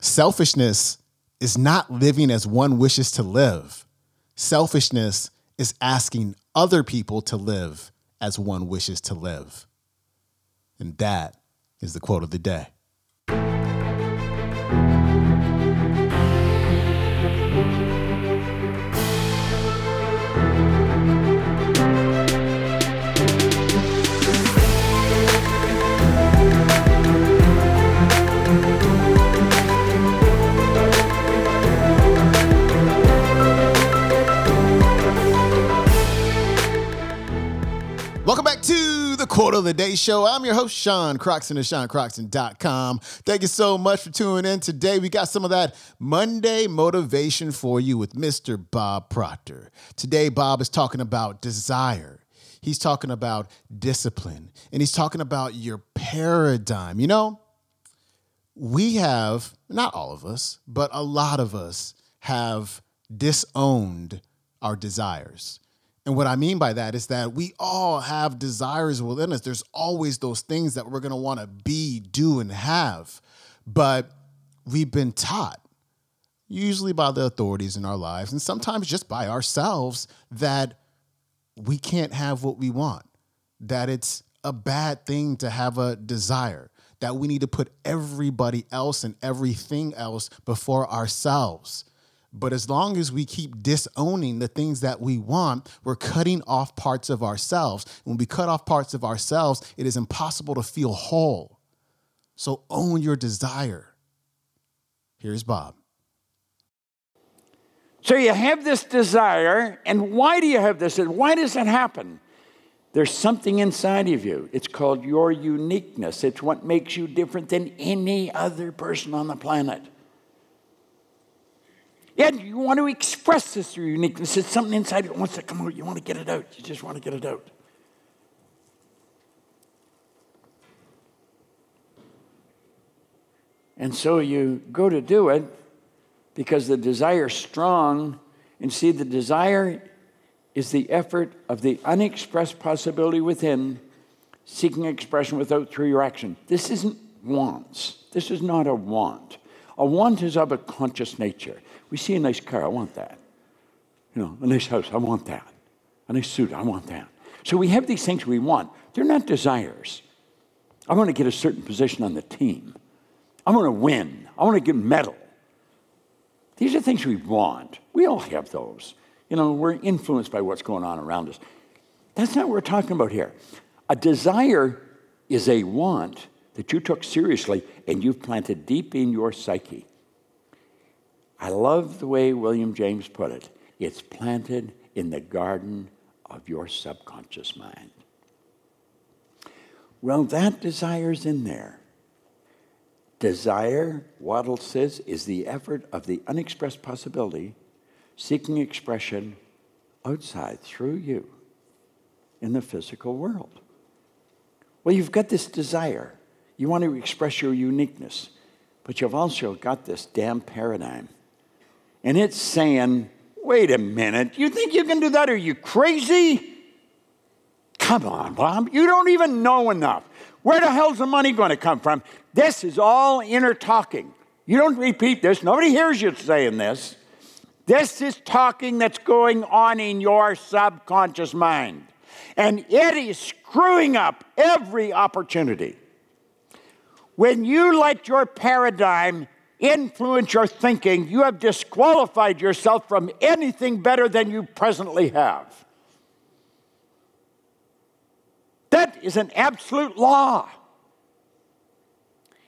Selfishness is not living as one wishes to live. Selfishness is asking other people to live as one wishes to live. And that is the quote of the day. Welcome back to the Quote of the Day Show. I'm your host, Sean Croxton of SeanCroxton.com. Thank you so much for tuning in today. We got some of that Monday motivation for you with Mr. Bob Proctor. Today, Bob is talking about desire. He's talking about discipline, and he's talking about your paradigm. You know, we have, not all of us, but a lot of us have disowned our desires. And what I mean by that is that we all have desires within us. There's always those things that we're going to want to be, do, and have. But we've been taught, usually by the authorities in our lives, and sometimes just by ourselves, that we can't have what we want, that it's a bad thing to have a desire, that we need to put everybody else and everything else before ourselves. But as long as we keep disowning the things that we want, we're cutting off parts of ourselves. When we cut off parts of ourselves, it is impossible to feel whole. So own your desire. Here's Bob. So you have this desire, and why do you have this? And Why does it happen? There's something inside of you. It's called your uniqueness. It's what makes you different than any other person on the planet. And you want to express this through uniqueness. It's something inside you wants to come out. You want to get it out. You just want to get it out. And so you go to do it because the desire is strong. And see, the desire is the effort of the unexpressed possibility within, seeking expression without through your action. This isn't wants. This is not a want. A want is of a conscious nature. We see a nice car, I want that. You know, a nice house, I want that. A nice suit, I want that. So we have these things we want. They're not desires. I want to get a certain position on the team. I want to win. I want to get a medal. These are things we want. We all have those. You know, we're influenced by what's going on around us. That's not what we're talking about here. A desire is a want that you took seriously and you've planted deep in your psyche. I love the way William James put it. It's planted in the garden of your subconscious mind. Well, that desire's in there. Desire, Wattles says, is the effort of the unexpressed possibility seeking expression outside through you in the physical world. Well, you've got this desire. You want to express your uniqueness, but you've also got this damn paradigm and it's saying, wait a minute, you think you can do that? Are you crazy? Come on, Bob, you don't even know enough. Where the hell's the money going to come from? This is all inner talking. You don't repeat this, nobody hears you saying this. This is talking that's going on in your subconscious mind. And it is screwing up every opportunity. When you let your paradigm influence your thinking, you have disqualified yourself from anything better than you presently have. That is an absolute law.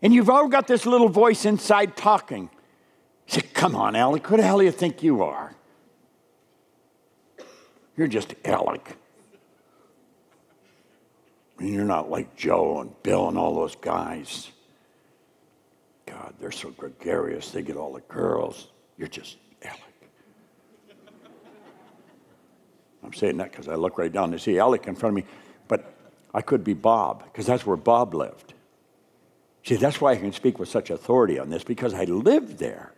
And you've all got this little voice inside talking. Say, Come on, Alec, who the hell do you think you are? You're just Alec. And you're not like Joe and Bill and all those guys. God, they're so gregarious. They get all the girls. You're just Alec. I'm saying that because I look right down to see Alec in front of me, but I could be Bob because that's where Bob lived. See, that's why I can speak with such authority on this because I lived there.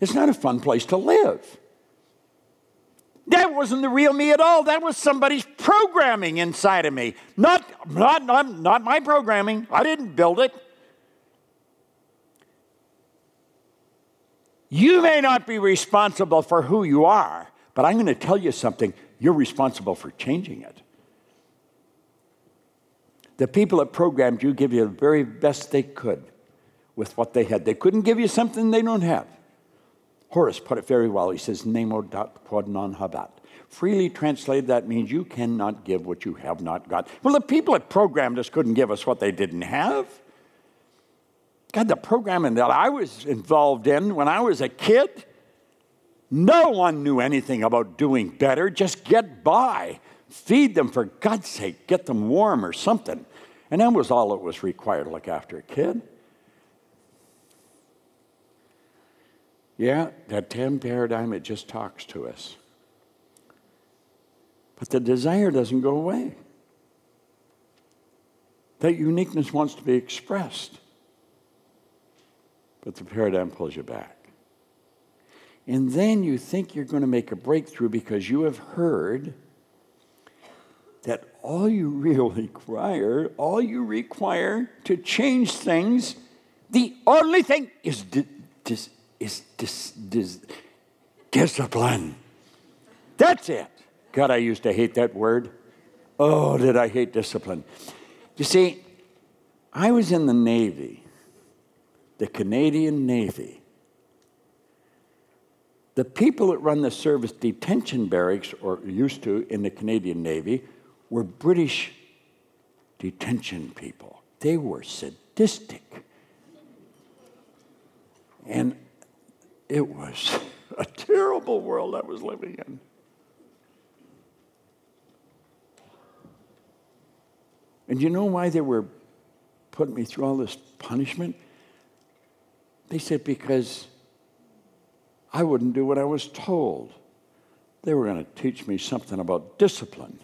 It's not a fun place to live. That wasn't the real me at all. That was somebody's programming inside of me. Not, not, not, not my programming. I didn't build it. You may not be responsible for who you are, but I'm going to tell you something. You're responsible for changing it. The people that programmed you give you the very best they could with what they had. They couldn't give you something they don't have. Horace put it very well. He says, Nemo dat quod non habet. Freely translated, that means you cannot give what you have not got. Well, the people that programmed us couldn't give us what they didn't have. God, the programming that I was involved in when I was a kid, no one knew anything about doing better. Just get by. Feed them for God's sake. Get them warm or something. And that was all that was required to look after a kid. Yeah, that 10 paradigm, it just talks to us. But the desire doesn't go away. That uniqueness wants to be expressed. But the paradigm pulls you back. And then you think you're going to make a breakthrough because you have heard that all you really require, all you require to change things, the only thing is, di- dis- is dis- dis- discipline. That's it. God, I used to hate that word. Oh, did I hate discipline. You see, I was in the Navy, the Canadian Navy. The people that run the service detention barracks, or used to in the Canadian Navy, were British detention people. They were sadistic. And it was a terrible world I was living in. And you know why they were putting me through all this punishment? They said, because I wouldn't do what I was told. They were going to teach me something about discipline.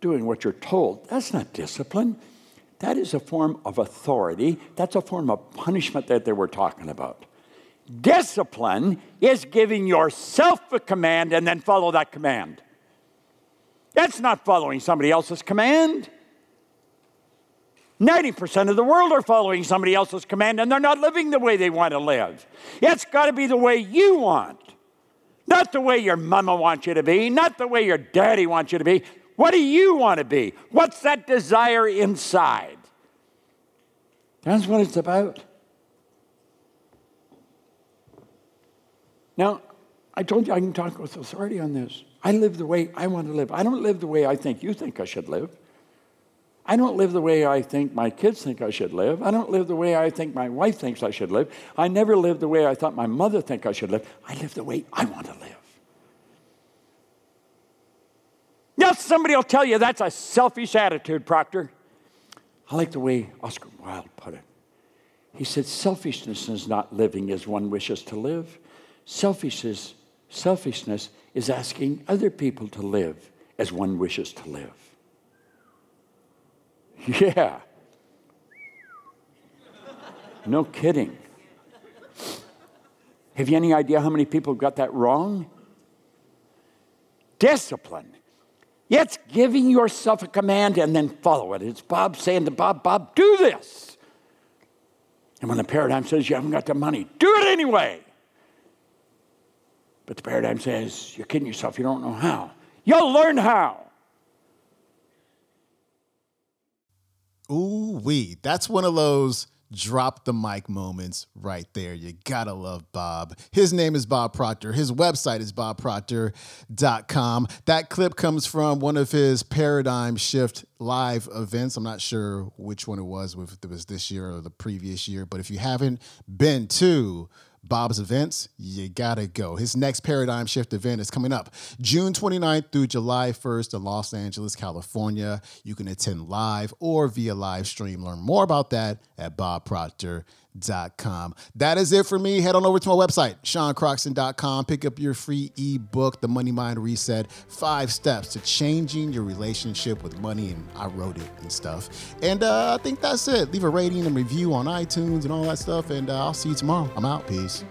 Doing what you're told. That's not discipline. That is a form of authority. That's a form of punishment that they were talking about. Discipline is giving yourself a command and then follow that command. That's not following somebody else's command. 90% of the world are following somebody else's command and they're not living the way they want to live. It's got to be the way you want, not the way your mama wants you to be, not the way your daddy wants you to be. What do you want to be? What's that desire inside? That's what it's about. Now, I told you I can talk with authority on this. I live the way I want to live. I don't live the way I think you think I should live. I don't live the way I think my kids think I should live. I don't live the way I think my wife thinks I should live. I never live the way I thought my mother think I should live. I live the way I want to live. Now, somebody will tell you that's a selfish attitude, Proctor. I like the way Oscar Wilde put it. He said, Selfishness is not living as one wishes to live. Selfishness, selfishness is asking other people to live as one wishes to live. Yeah. No kidding. Have you any idea how many people got that wrong? Discipline. It's giving yourself a command and then follow it. It's Bob saying to Bob, Bob, do this. And when the paradigm says you haven't got the money, do it anyway. But the paradigm says you're kidding yourself, you don't know how. You'll learn how. Ooh, wee. That's one of those drop the mic moments right there. You gotta love Bob. His name is Bob Proctor. His website is bobproctor.com. That clip comes from one of his paradigm shift live events. I'm not sure which one it was, if it was this year or the previous year, but if you haven't been to Bob's events, you gotta go. His next paradigm shift event is coming up June 29th through July 1st in Los Angeles, California. You can attend live or via live stream. Learn more about that at bobproctor.com. That is it for me. Head on over to my website, seancroxton.com. Pick up your free ebook, The Money Mind Reset Five Steps to Changing Your Relationship with Money. And I wrote it and stuff. And uh, I think that's it. Leave a rating and review on iTunes and all that stuff. And uh, I'll see you tomorrow. I'm out. Peace.